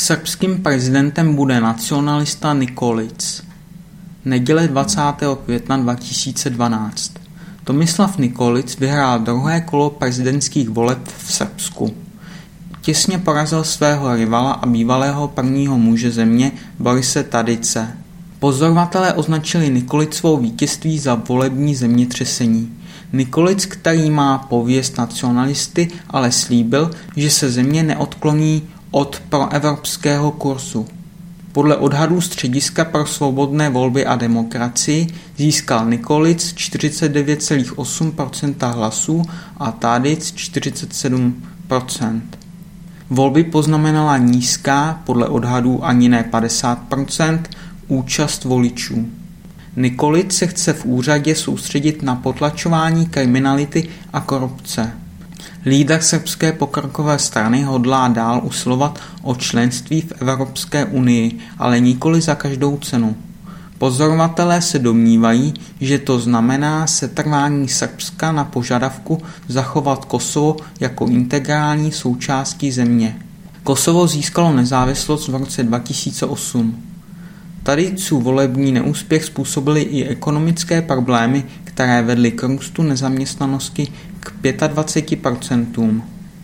Srbským prezidentem bude nacionalista Nikolic. Neděle 20. května 2012. Tomislav Nikolic vyhrál druhé kolo prezidentských voleb v Srbsku. Těsně porazil svého rivala a bývalého prvního muže země Borise Tadice. Pozorovatelé označili Nikolic svou vítězství za volební zemětřesení. Nikolic, který má pověst nacionalisty, ale slíbil, že se země neodkloní od proevropského kursu. Podle odhadů Střediska pro svobodné volby a demokracii získal Nikolic 49,8% hlasů a Tadic 47%. Volby poznamenala nízká, podle odhadů ani ne 50%, účast voličů. Nikolic se chce v úřadě soustředit na potlačování kriminality a korupce. Lídr srbské pokrokové strany hodlá dál usilovat o členství v Evropské unii, ale nikoli za každou cenu. Pozorovatelé se domnívají, že to znamená setrvání Srbska na požadavku zachovat Kosovo jako integrální součástí země. Kosovo získalo nezávislost v roce 2008. Tadiců volební neúspěch způsobily i ekonomické problémy, které vedly k růstu nezaměstnanosti k 25%.